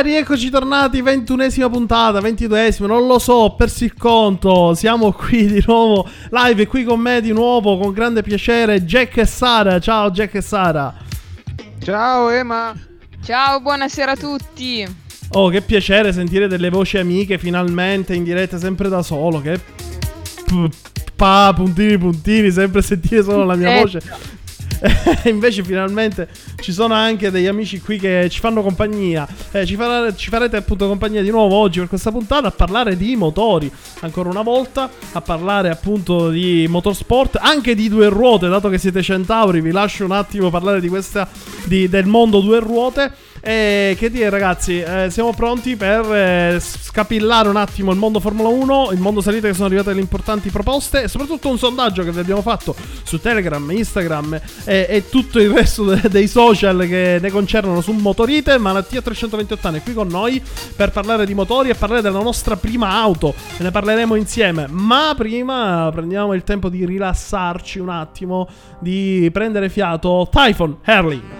Eh, rieccoci tornati, ventunesima puntata, ventiduesima, non lo so, ho perso il conto. Siamo qui di nuovo live e qui con me di nuovo, con grande piacere, Jack e Sara. Ciao Jack e Sara. Ciao Ema. Ciao, buonasera a tutti. Oh, che piacere sentire delle voci amiche finalmente in diretta, sempre da solo. Che pa, puntini, puntini, sempre sentire solo la mia Eh. voce. Invece finalmente ci sono anche degli amici qui che ci fanno compagnia. Eh, ci, farà- ci farete appunto compagnia di nuovo oggi per questa puntata a parlare di motori. Ancora una volta a parlare appunto di motorsport, anche di due ruote, dato che siete centauri, vi lascio un attimo parlare di questa di- del mondo due ruote. E che dire ragazzi, eh, siamo pronti per eh, scapillare un attimo il mondo Formula 1, il mondo salita che sono arrivate le importanti proposte e soprattutto un sondaggio che vi abbiamo fatto su Telegram, Instagram e, e tutto il resto de- dei social che ne concernono su Motorite. Malattia 328 anni è qui con noi per parlare di motori e parlare della nostra prima auto. Ne parleremo insieme. Ma prima prendiamo il tempo di rilassarci un attimo, di prendere fiato. Typhon Harley.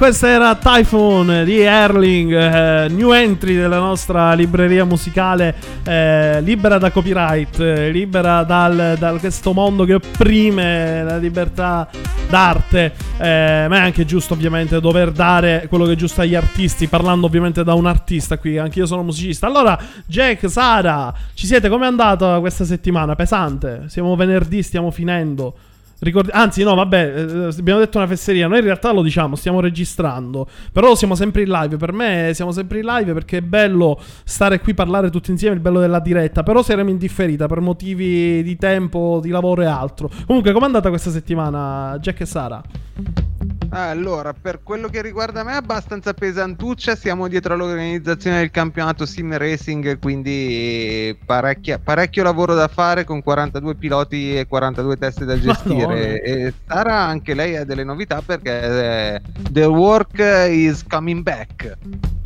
Questa era Typhoon di Erling, eh, new entry della nostra libreria musicale, eh, libera da copyright, eh, libera dal, da questo mondo che opprime la libertà d'arte. eh, ma è anche giusto, ovviamente, dover dare quello che è giusto agli artisti, parlando ovviamente da un artista qui, anche io sono musicista. Allora, Jack, Sara, ci siete? Com'è andata questa settimana? Pesante? Siamo venerdì, stiamo finendo. Ricordi- Anzi, no, vabbè, eh, abbiamo detto una fesseria. Noi in realtà lo diciamo, stiamo registrando. Però siamo sempre in live. Per me siamo sempre in live perché è bello stare qui, parlare tutti insieme. Il bello della diretta. Però saremo in differita per motivi di tempo, di lavoro e altro. Comunque, com'è andata questa settimana, Jack e Sara? Allora, per quello che riguarda me è abbastanza pesantuccia, siamo dietro all'organizzazione del campionato Sim Racing, quindi parecchio lavoro da fare con 42 piloti e 42 teste da gestire. Madonna. E Sara anche lei ha delle novità perché eh, The Work is coming back.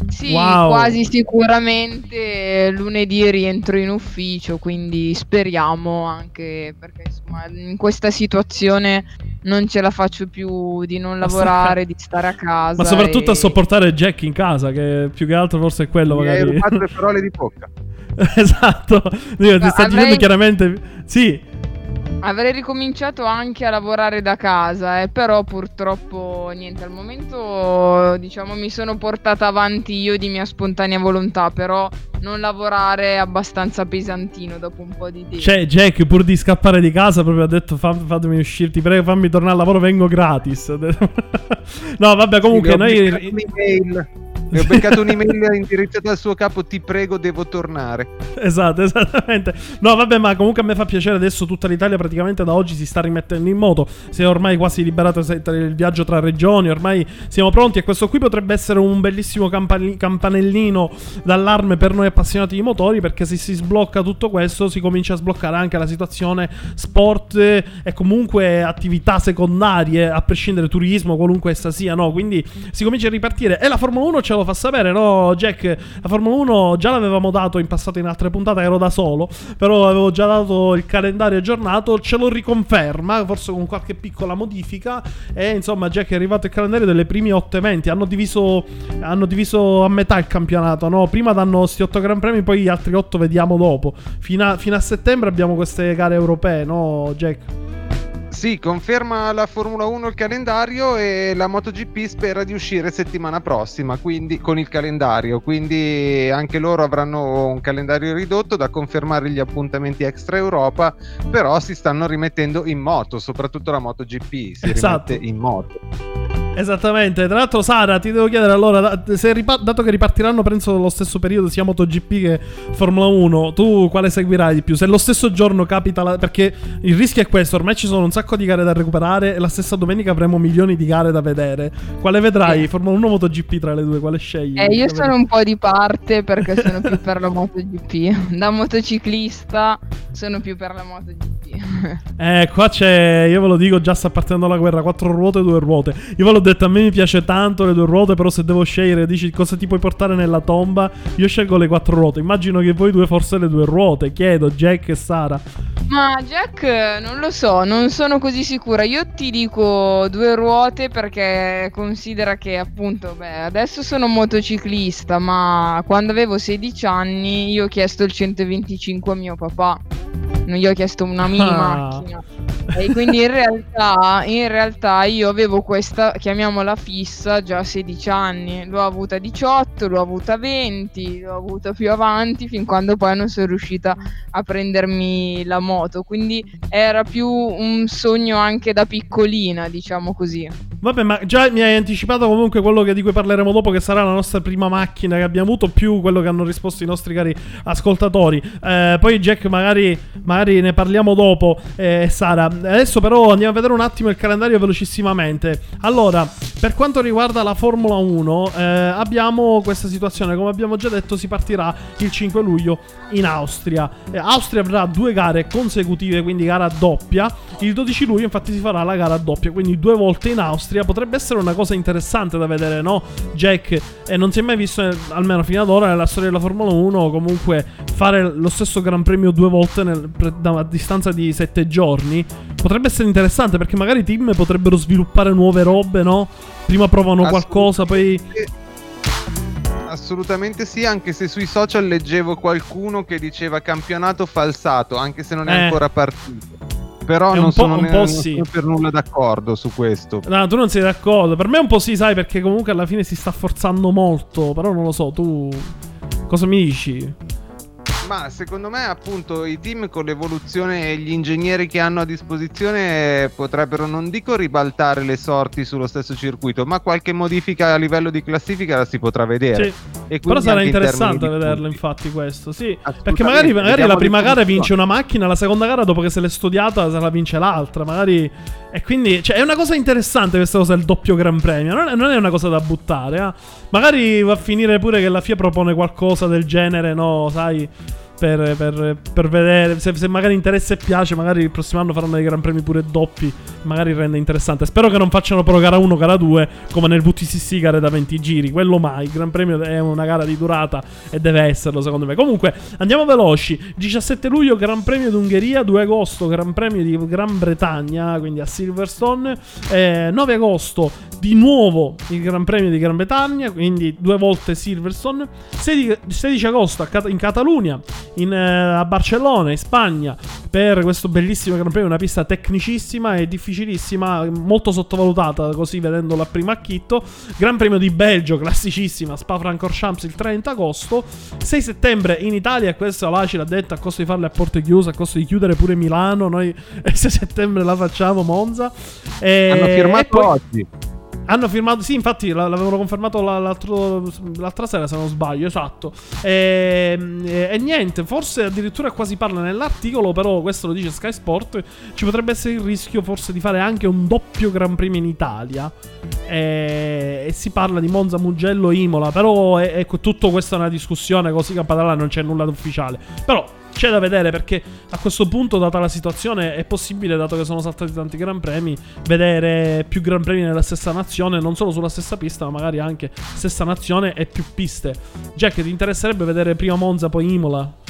Sì, wow. quasi sicuramente lunedì rientro in ufficio, quindi speriamo anche perché insomma in questa situazione non ce la faccio più di non lavorare, di stare a casa. Ma soprattutto e... a sopportare Jack in casa, che più che altro forse è quello Mi magari. Hai rubato le parole di bocca. esatto. Dio, ti sta avrei... dicendo chiaramente... Sì. Avrei ricominciato anche a lavorare da casa, eh, però purtroppo niente, al momento diciamo mi sono portata avanti io di mia spontanea volontà, però non lavorare è abbastanza pesantino dopo un po' di tempo. Cioè, Jack, pur di scappare di casa, proprio ha detto fatemi uscire, ti prego, fammi tornare al lavoro, vengo gratis. no, vabbè, comunque sì, noi... Mi ho beccato un'email indirizzata al suo capo, ti prego, devo tornare. Esatto, esattamente. No, vabbè, ma comunque a me fa piacere adesso tutta l'Italia praticamente da oggi si sta rimettendo in moto. Si è ormai quasi liberato il viaggio tra regioni, ormai siamo pronti e questo qui potrebbe essere un bellissimo campanellino d'allarme per noi appassionati di motori perché se si sblocca tutto questo si comincia a sbloccare anche la situazione sport e comunque attività secondarie, a prescindere turismo, qualunque essa sia, no? Quindi si comincia a ripartire e la Formula 1 ce lo fa sapere, no, Jack? La Formula 1 già l'avevamo dato in passato in altre puntate, ero da solo, però avevo già dato il calendario aggiornato, ce lo riconferma, forse con qualche piccola modifica. E insomma, Jack è arrivato il calendario delle prime 8 eventi. Hanno diviso, hanno diviso a metà il campionato, no? Prima danno questi 8 Gran Premi, poi gli altri 8 vediamo dopo. Fino a, fino a settembre abbiamo queste gare europee, no, Jack? Sì, conferma la Formula 1 il calendario e la MotoGP spera di uscire settimana prossima quindi, con il calendario, quindi anche loro avranno un calendario ridotto da confermare gli appuntamenti extra Europa, però si stanno rimettendo in moto, soprattutto la MotoGP si esatto. rimette in moto. Esattamente. Tra l'altro, Sara, ti devo chiedere allora, ripa- dato che ripartiranno, penso nello stesso periodo sia MotoGP che Formula 1, tu quale seguirai di più? Se lo stesso giorno capita la- perché il rischio è questo, ormai ci sono un sacco di gare da recuperare e la stessa domenica avremo milioni di gare da vedere. Quale vedrai? Formula 1 o MotoGP tra le due? Quale scegli? Eh, io sono un po' di parte perché sono più per la MotoGP. Da motociclista sono più per la MotoGP. eh, qua c'è, io ve lo dico, già sta partendo la guerra, quattro ruote e due ruote. Io ve l'ho detto, a me mi piace tanto le due ruote, però se devo scegliere, dici cosa ti puoi portare nella tomba, io scelgo le quattro ruote. Immagino che voi due forse le due ruote, chiedo, Jack e Sara. Ma Jack, non lo so, non sono così sicura. Io ti dico due ruote perché considera che appunto, beh, adesso sono motociclista, ma quando avevo 16 anni io ho chiesto il 125 a mio papà. Non gli ho chiesto una mini ah. macchina. E quindi in realtà, in realtà io avevo questa, chiamiamola fissa, già a 16 anni. L'ho avuta a 18, l'ho avuta a 20, l'ho avuta più avanti, fin quando poi non sono riuscita a prendermi la moto. Quindi era più un sogno anche da piccolina, diciamo così. Vabbè, ma già mi hai anticipato comunque quello che, di cui parleremo dopo, che sarà la nostra prima macchina che abbiamo avuto, più quello che hanno risposto i nostri cari ascoltatori. Eh, poi Jack, magari, magari ne parliamo dopo, eh, Sara. Adesso però andiamo a vedere un attimo il calendario velocissimamente. Allora, per quanto riguarda la Formula 1, eh, abbiamo questa situazione, come abbiamo già detto, si partirà il 5 luglio in Austria. Eh, Austria avrà due gare consecutive, quindi gara doppia. Il 12 luglio infatti si farà la gara doppia, quindi due volte in Austria. Potrebbe essere una cosa interessante da vedere, no? Jack, e non si è mai visto, almeno fino ad ora, nella storia della Formula 1, comunque fare lo stesso Gran Premio due volte nel, a distanza di sette giorni potrebbe essere interessante perché magari i team potrebbero sviluppare nuove robe, no? Prima provano qualcosa, poi... Assolutamente sì, anche se sui social leggevo qualcuno che diceva campionato falsato, anche se non è eh. ancora partito. Però non, sono, ne- non sì. sono per nulla d'accordo su questo. No, tu non sei d'accordo. Per me un po' sì, sai, perché comunque alla fine si sta forzando molto. Però non lo so, tu cosa mi dici? Ma secondo me appunto i team con l'evoluzione e gli ingegneri che hanno a disposizione potrebbero non dico ribaltare le sorti sullo stesso circuito, ma qualche modifica a livello di classifica la si potrà vedere. Sì. Però sarà interessante vederlo infatti questo, sì. Perché magari, magari la prima gara vince una macchina, la seconda gara dopo che se l'è studiata se la vince l'altra, magari... E quindi cioè, è una cosa interessante questa cosa del doppio Gran Premio, non è, non è una cosa da buttare. Eh? Magari va a finire pure che la FIA propone qualcosa del genere, no, sai per, per, per vedere. Se, se, magari interessa e piace, magari il prossimo anno faranno dei gran premi pure doppi. Magari rende interessante. Spero che non facciano però gara 1, gara 2, come nel VTCC gare da 20 giri. Quello mai. Il gran premio è una gara di durata e deve esserlo, secondo me. Comunque, andiamo veloci. 17 luglio, Gran Premio d'Ungheria. 2 agosto, Gran Premio di Gran Bretagna, quindi a Silverstone. Eh, 9 agosto, di nuovo il Gran Premio di Gran Bretagna, quindi due volte Silverstone. 16, 16 agosto in Catalunya in, uh, a Barcellona, in Spagna, per questo bellissimo Gran Premio, una pista tecnicissima e difficilissima, molto sottovalutata così vedendola a primo acchitto. Gran Premio di Belgio, classicissima, Spa-Francorchamps il 30 agosto. 6 settembre in Italia, e questa là ce l'ha detta, a costo di farle a porte chiuse, a costo di chiudere pure Milano, noi il 6 settembre la facciamo, Monza. E, Hanno firmato poi... oggi. Hanno firmato, sì, infatti l'avevano confermato l'altra sera, se non sbaglio, esatto. E, e, e, niente, forse addirittura quasi parla nell'articolo, però questo lo dice Sky Sport. Ci potrebbe essere il rischio forse di fare anche un doppio Gran Premio in Italia. E, e si parla di Monza, Mugello, Imola. Però ecco, tutto questo è una discussione, così Cappadalla non c'è nulla d'ufficiale. Però c'è da vedere perché a questo punto, data la situazione, è possibile, dato che sono saltati tanti Gran Premi, vedere più Gran Premi nella stessa nazione, non solo sulla stessa pista, ma magari anche stessa nazione e più piste. Jack, ti interesserebbe vedere prima Monza, poi Imola?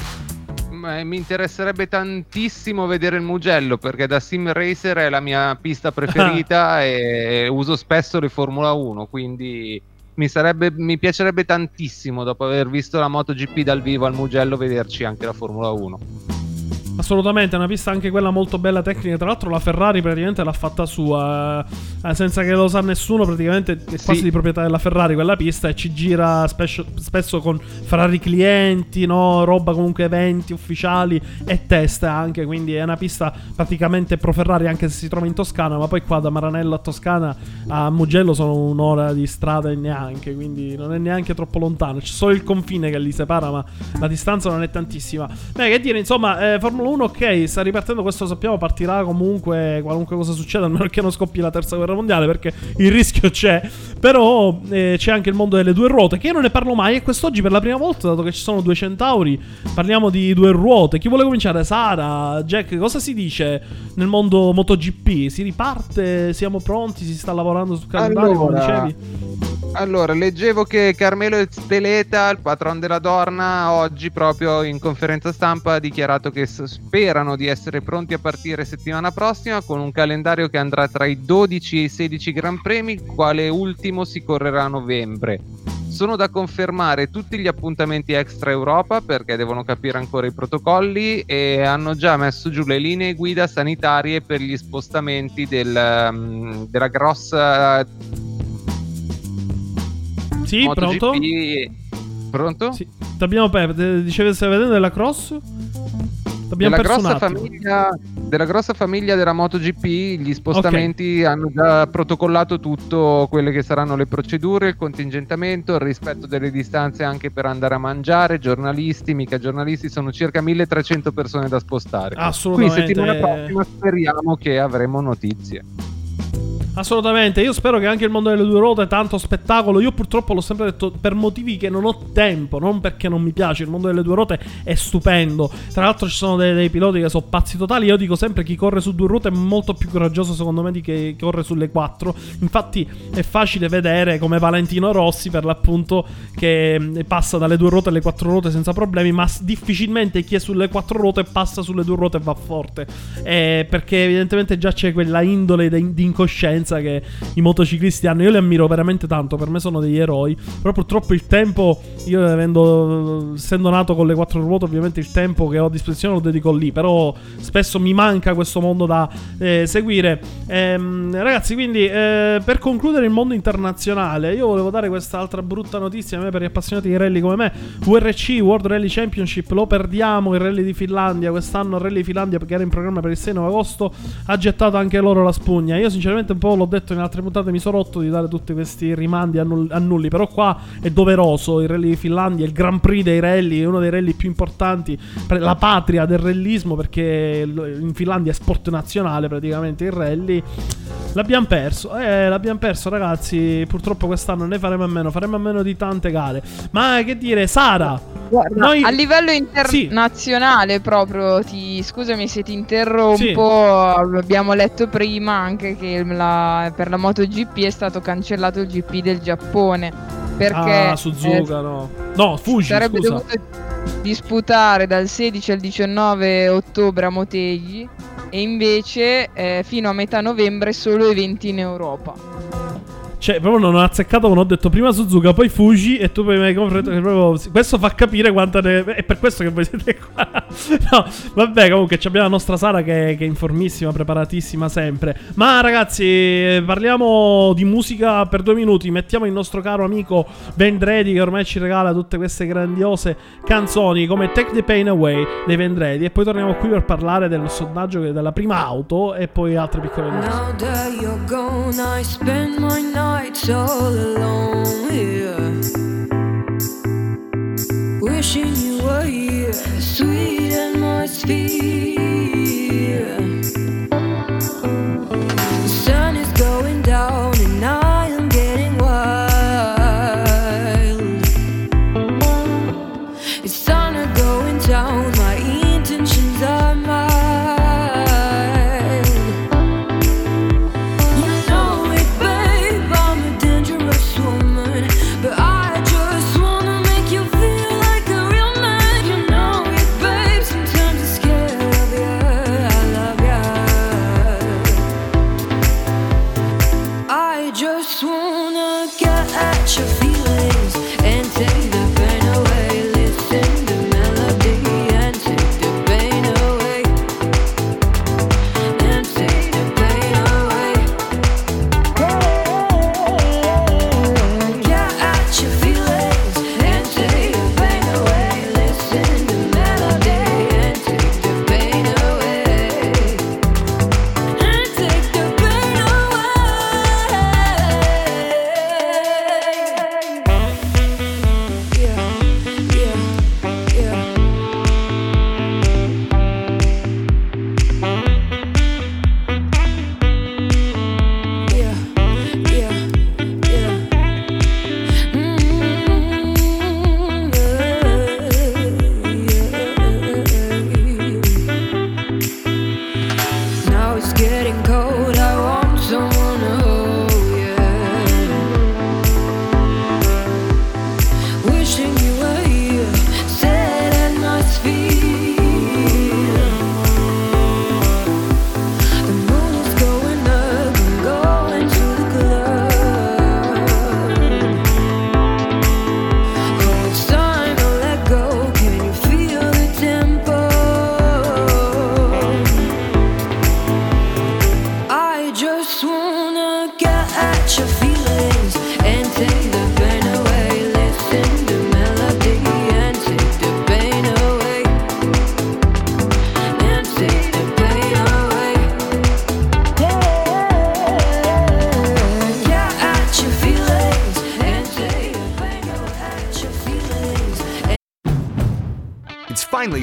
mi interesserebbe tantissimo vedere il Mugello perché da sim racer è la mia pista preferita e uso spesso le Formula 1, quindi mi, sarebbe, mi piacerebbe tantissimo dopo aver visto la MotoGP dal vivo al Mugello vederci anche la Formula 1. Assolutamente, è una pista anche quella molto bella tecnica. Tra l'altro, la Ferrari praticamente l'ha fatta sua, eh, senza che lo sa nessuno. Praticamente è quasi sì. di proprietà della Ferrari quella pista e ci gira spesso, spesso con Ferrari clienti, no? roba comunque eventi ufficiali e test anche. Quindi è una pista praticamente pro Ferrari, anche se si trova in Toscana. Ma poi qua da Maranello a Toscana a Mugello sono un'ora di strada e neanche. Quindi non è neanche troppo lontano. C'è solo il confine che li separa, ma la distanza non è tantissima. Beh, che dire, insomma, eh, Formula 1, ok, sta ripartendo, questo sappiamo, partirà comunque qualunque cosa succeda, almeno che non scoppi la terza guerra mondiale, perché il rischio c'è. Però eh, c'è anche il mondo delle due ruote, che io non ne parlo mai, e quest'oggi per la prima volta, dato che ci sono due centauri, parliamo di due ruote. Chi vuole cominciare? Sara, Jack, cosa si dice nel mondo MotoGP? Si riparte? Siamo pronti? Si sta lavorando sul calendario, allora, come dicevi? Allora, leggevo che Carmelo Steleta, il patron della Dorna, oggi proprio in conferenza stampa ha dichiarato che sperano di essere pronti a partire settimana prossima con un calendario che andrà tra i 12 e i 16 Gran Premi, quale ultimo si correrà a novembre. Sono da confermare tutti gli appuntamenti extra Europa perché devono capire ancora i protocolli e hanno già messo giù le linee guida sanitarie per gli spostamenti del, um, della grossa sì, MotoGP... pronto? Pronto? Sì. T'abbiamo perso. Dicevi stai vedendo della cross? Della grossa, famiglia, della grossa famiglia della MotoGP, gli spostamenti okay. hanno già protocollato tutto, quelle che saranno le procedure, il contingentamento, il rispetto delle distanze anche per andare a mangiare, giornalisti, mica giornalisti, sono circa 1300 persone da spostare. Assolutamente. Quindi settimana prossima speriamo che avremo notizie. Assolutamente, io spero che anche il mondo delle due ruote, tanto spettacolo. Io purtroppo l'ho sempre detto per motivi che non ho tempo, non perché non mi piace. Il mondo delle due ruote è stupendo. Tra l'altro ci sono dei, dei piloti che sono pazzi totali. Io dico sempre chi corre su due ruote è molto più coraggioso secondo me di chi corre sulle quattro. Infatti è facile vedere come Valentino Rossi per l'appunto che mm, passa dalle due ruote alle quattro ruote senza problemi, ma difficilmente chi è sulle quattro ruote passa sulle due ruote e va forte. Eh, perché evidentemente già c'è quella indole di incoscienza esperienza che i motociclisti hanno. Io li ammiro veramente tanto, per me sono degli eroi. Però purtroppo il tempo, io avendo, essendo nato con le quattro ruote, ovviamente il tempo che ho a disposizione lo dedico lì. Però spesso mi manca questo mondo da eh, seguire. Ehm, ragazzi, quindi eh, per concludere il mondo internazionale, io volevo dare questa altra brutta notizia a me per gli appassionati di rally come me. WRC World Rally Championship lo perdiamo il rally di Finlandia. Quest'anno il rally di Finlandia, che era in programma per il 6 agosto, ha gettato anche loro la spugna. Io, sinceramente, un po' l'ho detto in altre puntate, mi sono rotto di dare tutti questi rimandi annull- annulli. Però qua è doveroso. Il rally di Finlandia, il Grand Prix dei rally, è uno dei rally più importanti, la patria del rallismo, perché in Finlandia è sport nazionale praticamente il rally. L'abbiamo perso, eh, l'abbiamo perso ragazzi, purtroppo quest'anno ne faremo a meno, faremo a meno di tante gare. Ma che dire, Sara, Guarda, noi... a livello internazionale sì. proprio, ti, scusami se ti interrompo, sì. abbiamo letto prima anche che la, per la MotoGP è stato cancellato il GP del Giappone. Perché ah, Suzuka, eh, no. No, Fuji, sarebbe scusa. dovuto disputare dal 16 al 19 ottobre a Motegi e invece eh, fino a metà novembre solo eventi in Europa. Cioè, proprio non ho azzeccato quando ho detto prima Suzuka, poi Fuji e tu poi mi hai che proprio... Questo fa capire quanta ne... È per questo che voi siete qua. no, vabbè, comunque abbiamo la nostra Sara che, che, è informissima, preparatissima sempre. Ma ragazzi, parliamo di musica per due minuti. Mettiamo il nostro caro amico Vendredi che ormai ci regala tutte queste grandiose canzoni come Take the Pain Away dei Vendredi. E poi torniamo qui per parlare del sondaggio della prima auto e poi altre piccole notizie. nights all alone here, wishing you were here, sweet and atmosphere.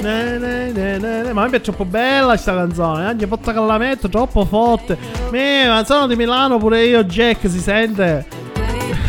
Ne, ne, ne. Ma me è troppo bella questa canzone. Ogni volta che la metto, troppo forte. Me, ma sono di Milano pure io, Jack, si sente.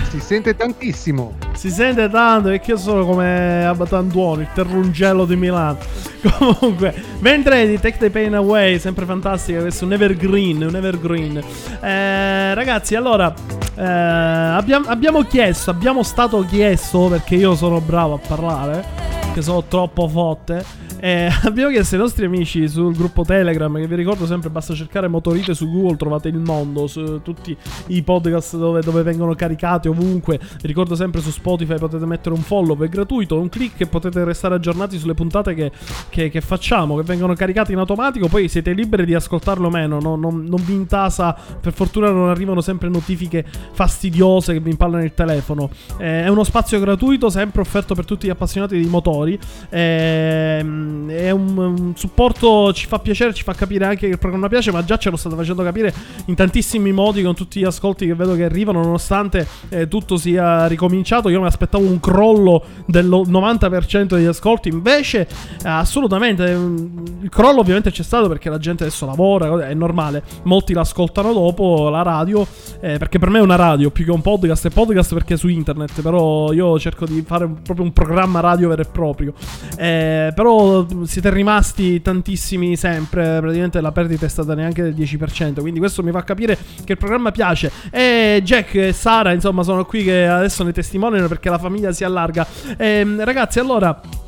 Si sente tantissimo. Si sente tanto perché io sono come Abatantuono, il terrungello di Milano. Comunque, mentre di Take the Pain Away, sempre fantastica, questo è un evergreen, un evergreen. Eh, ragazzi, allora, eh, abbiamo, abbiamo chiesto, abbiamo stato chiesto, perché io sono bravo a parlare, che sono troppo forte. Eh, abbiamo chiesto ai nostri amici sul gruppo Telegram, che vi ricordo sempre basta cercare Motorite su Google, trovate il mondo, su tutti i podcast dove, dove vengono caricati ovunque. Vi ricordo sempre su Spotify potete mettere un follow, è gratuito, un click e potete restare aggiornati sulle puntate che, che- che facciamo, che vengono caricate in automatico. Poi siete liberi di ascoltarlo o meno, no- non, non vi intasa, per fortuna non arrivano sempre notifiche fastidiose che vi impallano il telefono. Eh, è uno spazio gratuito, sempre offerto per tutti gli appassionati di motori. Ehm, è un, un supporto, ci fa piacere, ci fa capire anche che il programma piace, ma già ce lo state facendo capire in tantissimi modi con tutti gli ascolti che vedo che arrivano, nonostante eh, tutto sia ricominciato. Io mi aspettavo un crollo del 90% degli ascolti, invece assolutamente mm, il crollo ovviamente c'è stato perché la gente adesso lavora, è normale. Molti l'ascoltano dopo la radio, eh, perché per me è una radio più che un podcast, è podcast perché è su internet, però io cerco di fare proprio un programma radio vero e proprio. Eh, però siete rimasti tantissimi sempre, praticamente la perdita è stata neanche del 10%, quindi questo mi fa capire che il programma piace. E Jack e Sara, insomma, sono qui che adesso ne testimoniano perché la famiglia si allarga. Ehm, ragazzi, allora...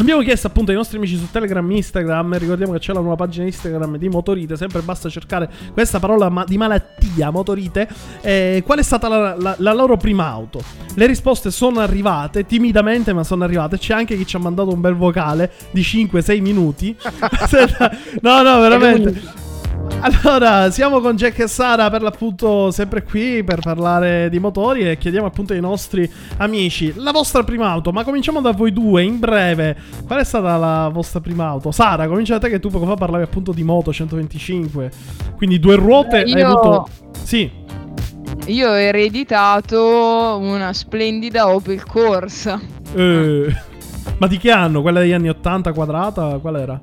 Abbiamo chiesto appunto ai nostri amici su Telegram e Instagram, ricordiamo che c'è la nuova pagina Instagram di Motorite, sempre basta cercare questa parola ma- di malattia, Motorite, eh, qual è stata la, la- la loro prima auto? Le risposte sono arrivate, timidamente ma sono arrivate, c'è anche chi ci ha mandato un bel vocale di 5-6 minuti. No, no, veramente. Allora, siamo con Jack e Sara per l'appunto sempre qui per parlare di motori e chiediamo appunto ai nostri amici la vostra prima auto, ma cominciamo da voi due in breve. Qual è stata la vostra prima auto? Sara, comincia da te che tu poco fa parlavi appunto di moto 125. Quindi due ruote hai io- avuto Sì. Io ho ereditato una splendida Opel Corsa. Eh, ma di che anno? Quella degli anni 80 quadrata? Qual era?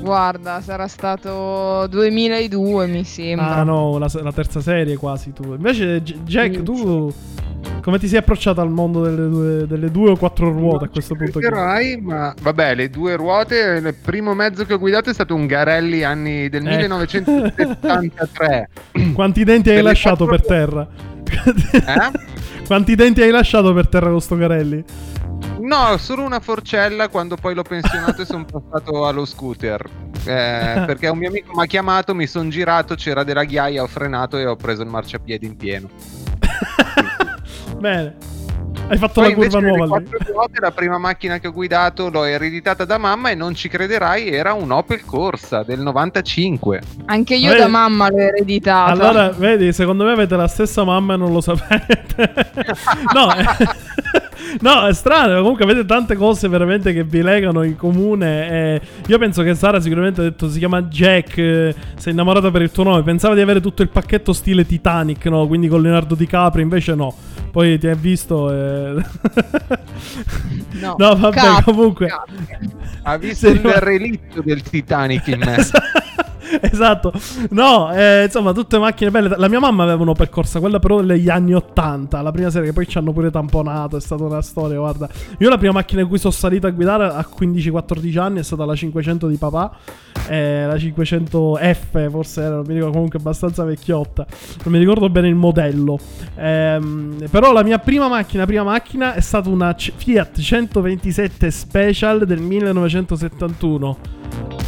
Guarda, sarà stato 2002, mi sembra. Ah no, la, la terza serie quasi tu. Invece Jack, tu come ti sei approcciato al mondo delle due, delle due o quattro ruote a questo punto? qui? Crederai, ma vabbè, le due ruote, il primo mezzo che ho guidato è stato un Garelli anni del Ecco. 1973. Quanti denti hai lasciato per terra? Eh? Quanti denti hai lasciato per terra con sto Garelli? No, solo una forcella quando poi l'ho pensionato e sono passato allo scooter. Eh, perché un mio amico mi ha chiamato, mi sono girato, c'era della ghiaia, ho frenato e ho preso il marciapiede in pieno. Bene. Hai fatto Poi la curva nuova ruote, la prima macchina che ho guidato l'ho ereditata da mamma e non ci crederai, era un Opel Corsa del 95. Anche io Vedi- da mamma l'ho ereditata. Allora, vedi, secondo me avete la stessa mamma e non lo sapete. no, eh, no, è strano. Comunque avete tante cose veramente che vi legano in comune. E io penso che Sara sicuramente ha detto si chiama Jack, eh, sei innamorata per il tuo nome. Pensava di avere tutto il pacchetto stile Titanic, no? Quindi con Leonardo DiCaprio, invece no. Poi ti hai visto e... No, no, vabbè, Cap- comunque... Cap. Ha visto il relitto del Titanic in me. esatto. No, eh, insomma, tutte macchine belle. La mia mamma aveva una percorsa, quella però degli anni 80, la prima serie che poi ci hanno pure tamponato, è stata una storia, guarda. Io la prima macchina in cui sono salito a guidare a 15-14 anni è stata la 500 di papà, eh, la 500F forse era, non mi ricordo, comunque abbastanza vecchiotta. Non mi ricordo bene il modello. Ehm, però la mia prima macchina, prima macchina è stata una C- Fiat 127 Special del 1971.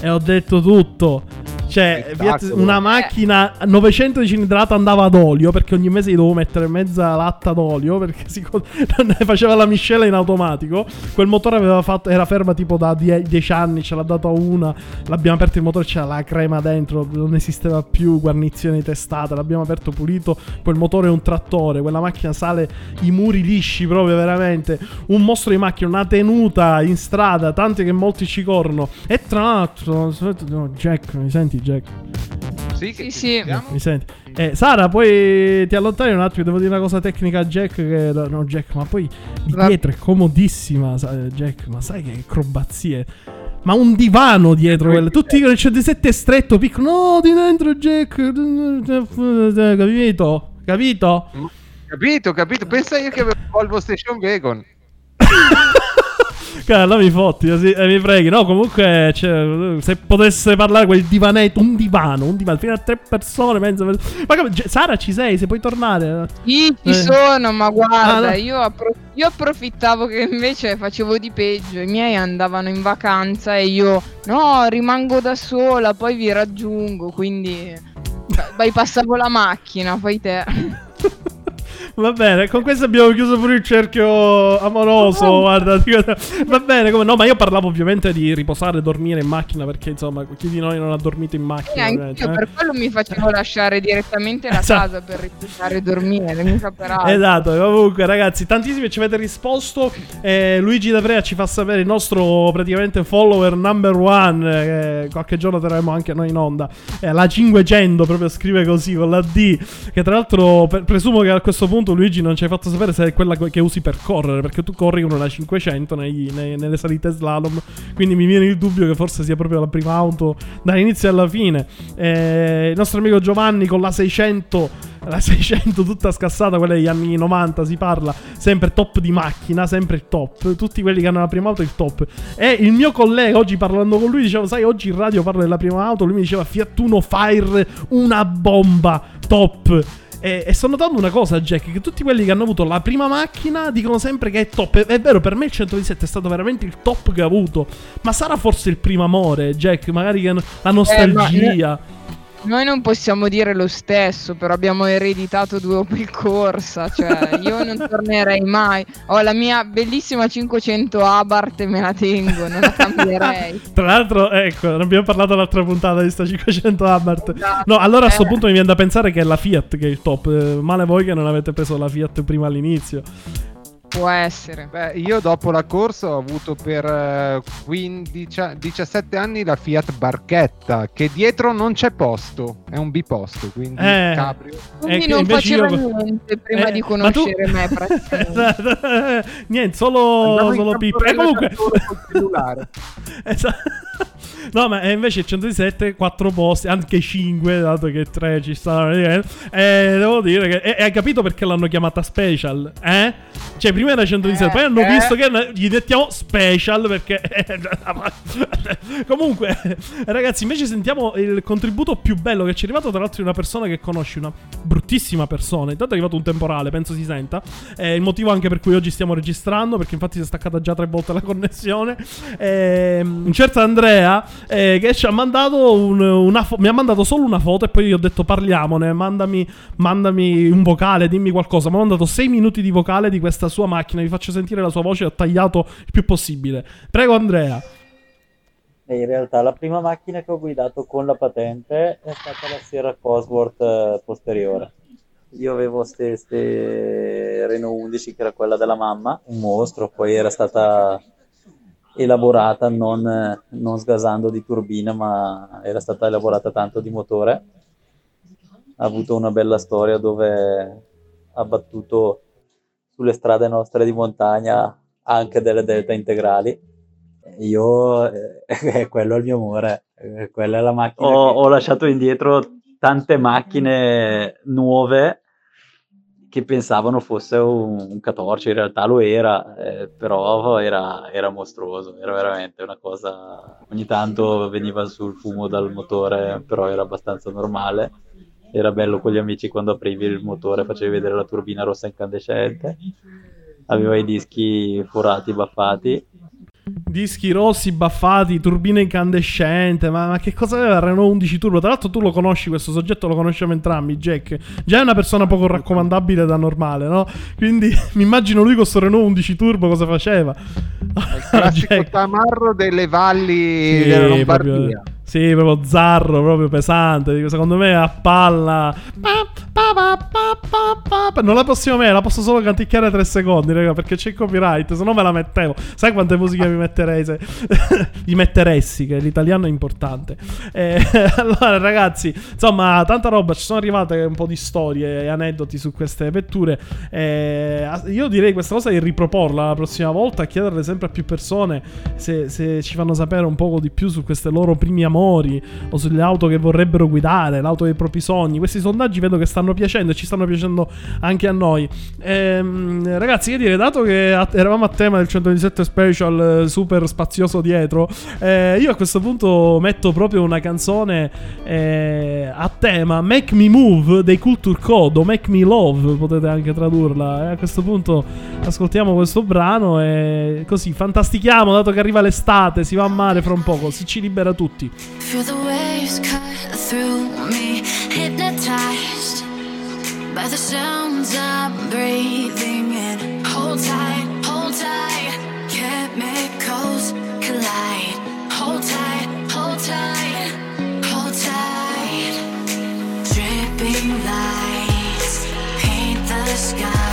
E ho detto tutto. Cioè, una macchina 900 di cilindrata andava ad olio perché ogni mese gli dovevo mettere mezza latta d'olio perché si, non faceva la miscela in automatico. Quel motore aveva fatto, era ferma tipo da 10 anni, ce l'ha dato a una. L'abbiamo aperto il motore, c'era la crema dentro, non esisteva più guarnizioni testate. L'abbiamo aperto pulito. Quel motore è un trattore, quella macchina sale i muri lisci proprio veramente. Un mostro di macchina, una tenuta in strada, tante che molti ci corrono. E tra l'altro, no, Jack, mi senti Jack? Sì, sì, sì. Mi senti? Eh, Sara, poi ti allontani un attimo. Devo dire una cosa tecnica a Jack. Che, no, Jack, ma poi di dietro è comodissima. Jack, ma sai che acrobazie. Ma un divano dietro quelle. Tutti con il 107 stretto, piccolo. No, di dentro, Jack. Capito? Capito? Capito, capito. Pensa io che avevo Volvo Station Wagon. Cara, mi fotti, così, eh, mi preghi. No, comunque, cioè, se potesse parlare quel divanetto, un divano, un divano, fino a tre persone. Per... Ma come, Sara, ci sei? Se puoi tornare? Sì, ci eh. sono, ma guarda, ah, no. io, appro- io, approfittavo che invece facevo di peggio. I miei andavano in vacanza e io, no, rimango da sola, poi vi raggiungo, quindi bypassavo la macchina, fai te. Va bene, con questo abbiamo chiuso pure il cerchio amoroso. Oh. Guarda, va bene, come no, ma io parlavo ovviamente di riposare e dormire in macchina perché insomma, chi di noi non ha dormito in macchina? Eh, io eh? per quello mi facevo lasciare direttamente la esatto. casa per riposare e dormire, mica per altro. Esatto, comunque ragazzi, tantissimi ci avete risposto. Eh, Luigi D'Avrea ci fa sapere il nostro praticamente follower number one, eh, qualche giorno terremo anche noi in onda. Eh, la 500 proprio scrive così con la D, che tra l'altro per, presumo che a questo punto punto Luigi non ci hai fatto sapere se è quella che usi per correre, perché tu corri con una 500 nei, nei, nelle salite slalom, quindi mi viene il dubbio che forse sia proprio la prima auto dall'inizio alla fine. Eh, il nostro amico Giovanni con la 600 la 600 tutta scassata, quella degli anni 90 si parla, sempre top di macchina, sempre il top, tutti quelli che hanno la prima auto il top. E il mio collega oggi parlando con lui diceva, sai, oggi in radio parlo della prima auto, lui mi diceva Fiat Uno Fire, una bomba, top. E, e, sto notando una cosa, Jack: che tutti quelli che hanno avuto la prima macchina dicono sempre che è top. È, vero, per me il 117 è stato veramente il top che ha avuto. Ma sarà forse il primo amore, Jack? Magari la nostalgia. Eh, noi non possiamo dire lo stesso, però abbiamo ereditato due Opel Corsa, cioè io non tornerei mai. Ho la mia bellissima 500 Abarth e me la tengo, non la cambierei. Tra l'altro, ecco, non abbiamo parlato l'altra puntata di questa 500 Abarth. Esatto. No, allora a questo eh. punto mi viene da pensare che è la Fiat che è il top. Eh, male voi che non avete preso la Fiat prima all'inizio. Può essere. Beh, io dopo la corsa ho avuto per 15, eh, 17 anni la Fiat Barchetta, che dietro non c'è posto, è un biposto, quindi eh, cabrio. Quindi non faceva io... niente prima eh, di conoscere tu... me praticamente. niente, solo, solo Pippo. E comunque... esatto. No, ma invece il 117, 4 posti, anche 5, dato che 3 ci stanno. Eh, devo dire che. E hai capito perché l'hanno chiamata special? Eh? Cioè, prima era 117, eh, poi hanno eh. visto che gli mettiamo special perché. Comunque, ragazzi, invece sentiamo il contributo più bello che ci è arrivato, tra l'altro, di una persona che conosci, una bruttissima persona. Intanto è arrivato un temporale, penso si senta. È il motivo anche per cui oggi stiamo registrando, perché infatti si è staccata già tre volte la connessione. E, un certo Andrea eh, che ci ha mandato un, una fo- mi ha mandato solo una foto e poi gli ho detto parliamone, mandami, mandami un vocale, dimmi qualcosa. Mi ha mandato 6 minuti di vocale di questa sua macchina, vi faccio sentire la sua voce, ho tagliato il più possibile. Prego Andrea. in realtà la prima macchina che ho guidato con la patente è stata la Sierra Cosworth eh, posteriore. Io avevo queste Renault 11 che era quella della mamma, un mostro, poi era stata elaborata non, non sgasando di turbina, ma era stata elaborata tanto di motore. Ha avuto una bella storia dove ha battuto sulle strade nostre di montagna anche delle delta integrali. Io, eh, quello è il mio amore, eh, quella è la macchina. Ho, che... ho lasciato indietro tante macchine nuove che pensavano fosse un, un catorcio, in realtà lo era, eh, però era, era, mostruoso, era veramente una cosa, ogni tanto veniva sul fumo dal motore, però era abbastanza normale, era bello con gli amici quando aprivi il motore, facevi vedere la turbina rossa incandescente, aveva i dischi forati, baffati, dischi rossi, baffati, turbina incandescente. Ma, ma che cosa aveva il Renault 11 Turbo? Tra l'altro, tu lo conosci, questo soggetto lo conosciamo entrambi, Jack. Già è una persona poco raccomandabile da normale, no? Quindi mi immagino lui con questo Renault 11 Turbo cosa faceva. Il classico tamarro delle valli Sì, della Lombardia. proprio- sì, proprio zarro, proprio pesante. Dico, Secondo me a palla. Pa, pa, pa, pa, pa, pa, pa. Non la possiamo me, la posso solo canticchiare tre secondi, raga, perché c'è il copyright, se no me la mettevo. Sai quante musiche mi metterei? Se... Gli metteressi, che l'italiano è importante. Eh, allora, ragazzi, insomma, tanta roba. Ci sono arrivate un po' di storie e aneddoti su queste vetture. Eh, io direi questa cosa di riproporla la prossima volta, chiederle sempre a più persone se, se ci fanno sapere un poco di più su queste loro primi amori o sulle auto che vorrebbero guidare, l'auto dei propri sogni. Questi sondaggi vedo che stanno piacendo e ci stanno piacendo anche a noi. Ehm, ragazzi, che dire, dato che eravamo a tema del 127 Special eh, super spazioso dietro, eh, io a questo punto metto proprio una canzone eh, a tema Make Me Move dei Culture Code o Make Me Love, potete anche tradurla. E a questo punto ascoltiamo questo brano e così fantastichiamo, dato che arriva l'estate, si va a mare fra un poco, si ci libera tutti. Feel the waves cut through me, hypnotized by the sounds I'm breathing in. Hold tight, hold tight, chemicals collide. Hold tight, hold tight, hold tight. Dripping lights paint the skies,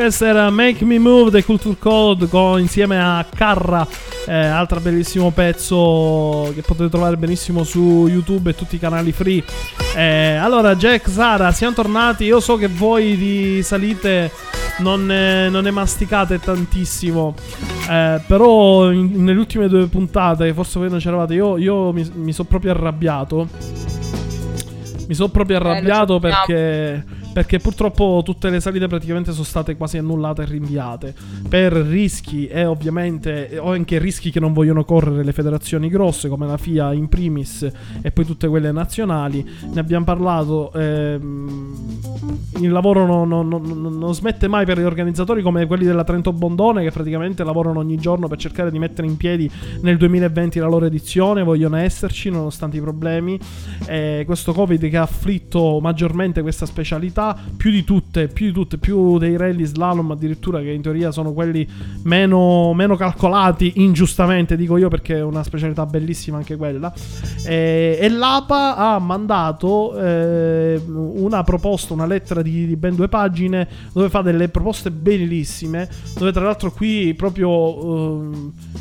questo era Make Me Move dei Culture Code con- insieme a Carra, eh, altro bellissimo pezzo che potete trovare benissimo su YouTube e tutti i canali free. Eh, allora, Jack, Sara, siamo tornati. Io so che voi di salite non ne, non ne masticate tantissimo, eh, però in- nelle ultime due puntate, forse voi non c'eravate, io, io mi, mi sono proprio arrabbiato. Mi sono proprio lo arrabbiato perché, perché purtroppo tutte le salite praticamente sono state quasi annullate e rinviate per rischi e ovviamente o anche rischi che non vogliono correre le federazioni grosse come la FIA in primis e poi tutte quelle nazionali. Ne abbiamo parlato. ehm, il lavoro non, non- non- non smette mai per gli organizzatori come quelli della Trento Bondone che praticamente lavorano ogni giorno per cercare di mettere in piedi nel 2020 la loro edizione, vogliono esserci nonostante i problemi. Eh, questo Covid che ha afflitto maggiormente questa specialità, più di tutte, più di tutte, più dei rally slalom addirittura che in teoria sono quelli meno, meno calcolati, ingiustamente dico io perché è una specialità bellissima anche quella. Eh, e l'APA ha mandato eh, una proposta, una lettera di, di ben due pagine dove fa delle proposte bellissime, dove tra l'altro qui proprio...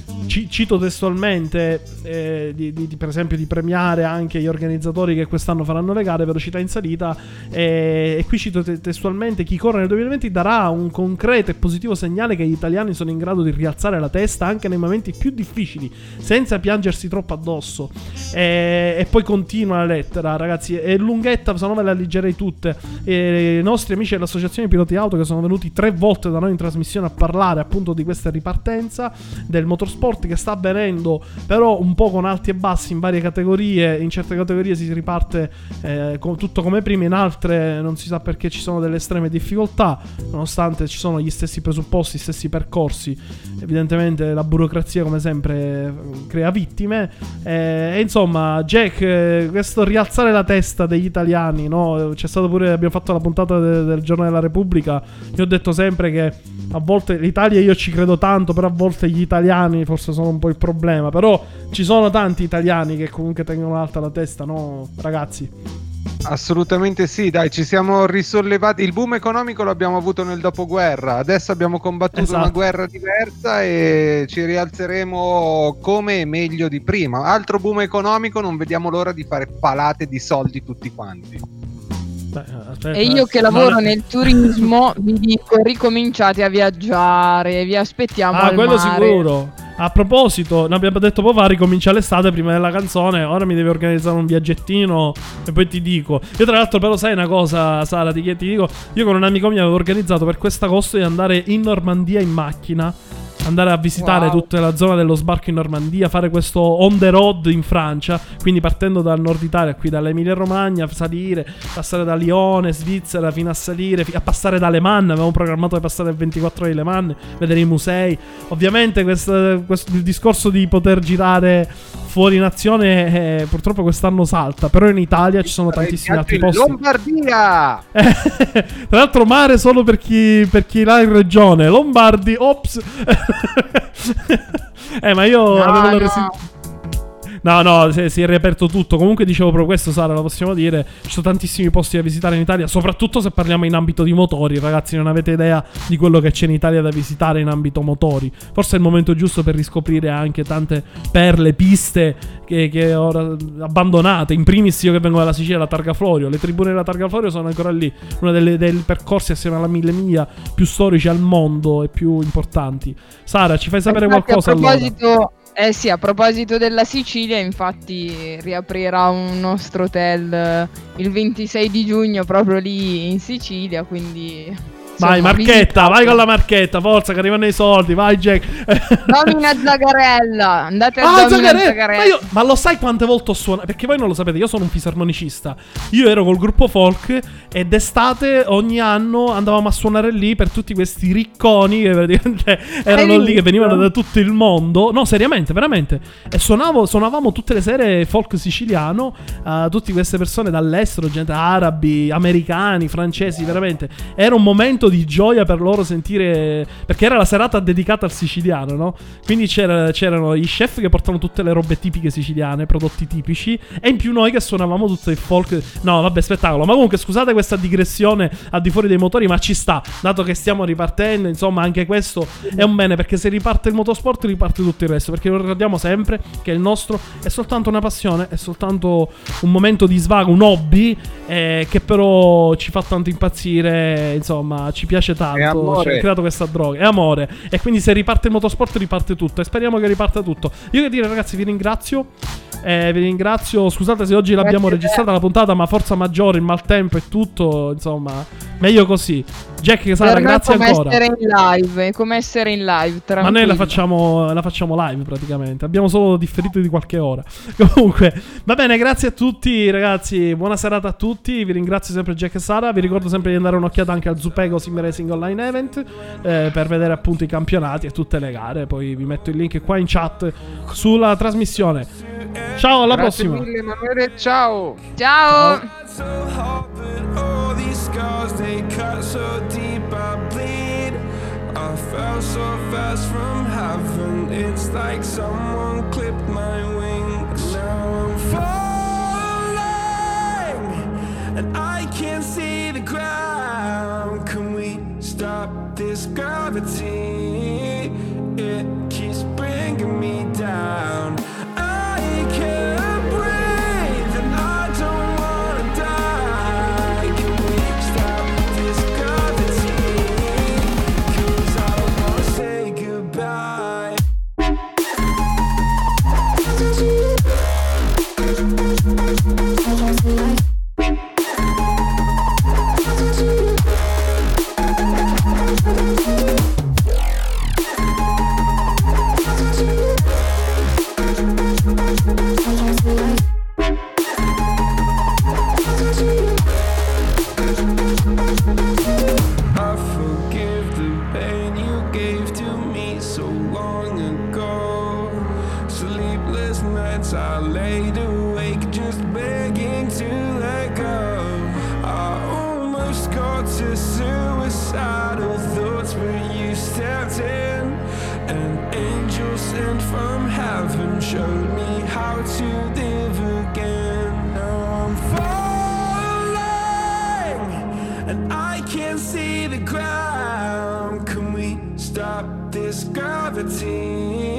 ci- cito testualmente, eh, di, di- per esempio, di premiare anche gli organizzatori che quest'anno faranno le gare, velocità in salita. eh, e qui cito te- testualmente: chi corre nel 2020 darà un concreto e positivo segnale che gli italiani sono in grado di rialzare la testa anche nei momenti più difficili, senza piangersi troppo addosso. Eh, e poi continua la lettera, ragazzi. È lunghetta, se no ve la leggerei tutte. I nostri amici dell'Associazione Piloti Auto che sono venuti tre volte da noi in trasmissione a parlare appunto di questa ripartenza del motorsport che sta avvenendo, però un po' con alti e bassi in varie categorie. In certe categorie si riparte eh, con- tutto come prima, in altre non si sa perché ci sono delle estreme difficoltà, nonostante ci sono gli stessi presupposti, gli stessi percorsi. Evidentemente la burocrazia, come sempre, crea vittime. Eh, e insomma, Jack, eh, questo rialzare la testa degli italiani, no? C'è stato pure, abbiamo fatto la puntata de- del Giorno della Repubblica. Io ho detto sempre che a volte l'Italia io ci credo tanto, però a volte gli italiani forse sono un po' il problema. Però ci sono tanti italiani che comunque tengono alta la testa, no? Ragazzi. Assolutamente sì, dai, ci siamo risollevati. Il boom economico l'abbiamo avuto nel dopoguerra, adesso abbiamo combattuto Esatto. una guerra diversa e ci rialzeremo come e meglio di prima. Altro boom economico, non vediamo l'ora di fare palate di soldi tutti quanti. Beh, aspetta, E io che non lavoro è- nel turismo vi dico ricominciate a viaggiare, vi aspettiamo Ah, quello mare. sicuro. A proposito, ne abbiamo detto poco fa, ricomincia l'estate prima della canzone. Ora mi devi organizzare un viaggettino e poi ti dico. Io, tra l'altro, però, sai una cosa, Sara, ti, ti dico. Io con un amico mio avevo organizzato per quest'agosto di andare in Normandia in macchina. Andare a visitare Wow. tutta la zona dello sbarco in Normandia, fare questo on the road in Francia, quindi partendo dal nord Italia, qui dall'Emilia Romagna, salire, passare da Lione, Svizzera, fino a salire, a passare da Le Mans, avevamo programmato di passare il 24 ore di Le Mans, vedere i musei. Ovviamente questo, questo- il discorso di poter girare fuori nazione eh, purtroppo quest'anno salta, però in Italia ci sono tantissimi altri In posti. Lombardia! Tra l'altro mare solo per chi, per chi là in regione. Lombardi, ops. eh, ma io No, avevo la no. resi- No, no, si, si è riaperto tutto. Comunque dicevo proprio questo, Sara, lo possiamo dire. Ci sono tantissimi posti da visitare in Italia, soprattutto se parliamo in ambito di motori. Ragazzi, non avete idea di quello che c'è in Italia da visitare in ambito motori. Forse è il momento giusto per riscoprire anche tante perle, piste che, che ora abbandonate. In primis io che vengo dalla Sicilia, la Targa Florio. Le tribune della Targa Florio sono ancora lì. Uno delle- dei percorsi assieme alla Mille Miglia più storici al mondo e più importanti. Sara, ci fai sapere Infatti, qualcosa a allora? Eh sì, a proposito della Sicilia, infatti riaprirà un nostro hotel eh, il 26 di giugno proprio lì in Sicilia, quindi Vai, marchetta, vai con la marchetta, forza, che arrivano i soldi, vai Jack. Domina Zagarella, andate a Ah, Zagarella! Zagarella. Ma, io- ma lo sai quante volte ho suonato? Perché voi non lo sapete, io sono un fisarmonicista. Io ero col gruppo folk e d'estate ogni anno andavamo a suonare lì per tutti questi ricconi che praticamente erano lì, che venivano da tutto il mondo. No, seriamente, veramente. E suonavo, suonavamo tutte le sere folk siciliano a tutte queste persone dall'estero, gente arabi, americani, francesi, veramente. Era un momento di gioia per loro sentire. Perché era la serata dedicata al siciliano, no? Quindi c'era- c'erano i chef che portavano tutte le robe tipiche siciliane, prodotti tipici, e in più noi che suonavamo tutto il folk. No, vabbè, spettacolo. Ma comunque, scusate questa digressione al di fuori dei motori, ma ci sta. Dato che stiamo ripartendo, insomma, anche questo è un bene. Perché se riparte il motorsport, riparte tutto il resto. Perché ricordiamo sempre che il nostro è soltanto una passione, è soltanto un momento di svago, un hobby, eh, che però ci fa tanto impazzire. Insomma, ci piace tanto. Ci ha creato questa droga. È amore. E quindi se riparte il motorsport, riparte tutto. E speriamo che riparta tutto. Io che dire, ragazzi, vi ringrazio. Eh, vi ringrazio. Scusate se oggi l'abbiamo Grazie registrata la puntata, ma forza maggiore, il maltempo e tutto. Insomma, meglio così. Jack, me è grazie come ancora. essere in live, è come essere in live, Ma noi tranquillo. la facciamo, la facciamo live praticamente. Abbiamo solo differito di qualche ora. Comunque, va bene, grazie a tutti, ragazzi. Buona serata a tutti. Vi ringrazio sempre Jack e Sara. Vi ricordo sempre di andare un'occhiata anche al Zupego Sim Racing Online Event eh, per vedere appunto i campionati e tutte le gare. Poi vi metto il link qua in chat sulla trasmissione. Ciao, alla Grazie prossima. mille Emanuele, ciao! Ciao. so gravity? And I can't see the ground. Can we stop this gravity?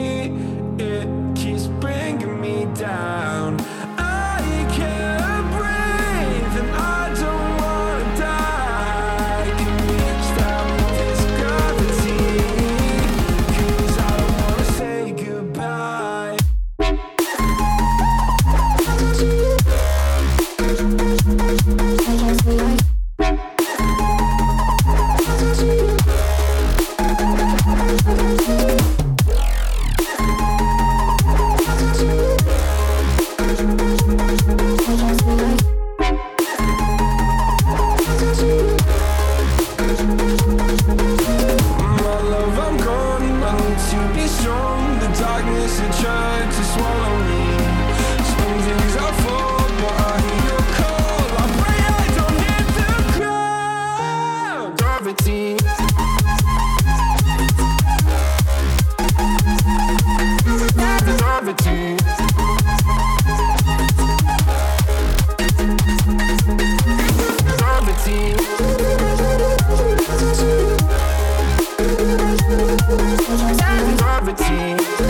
Gravity.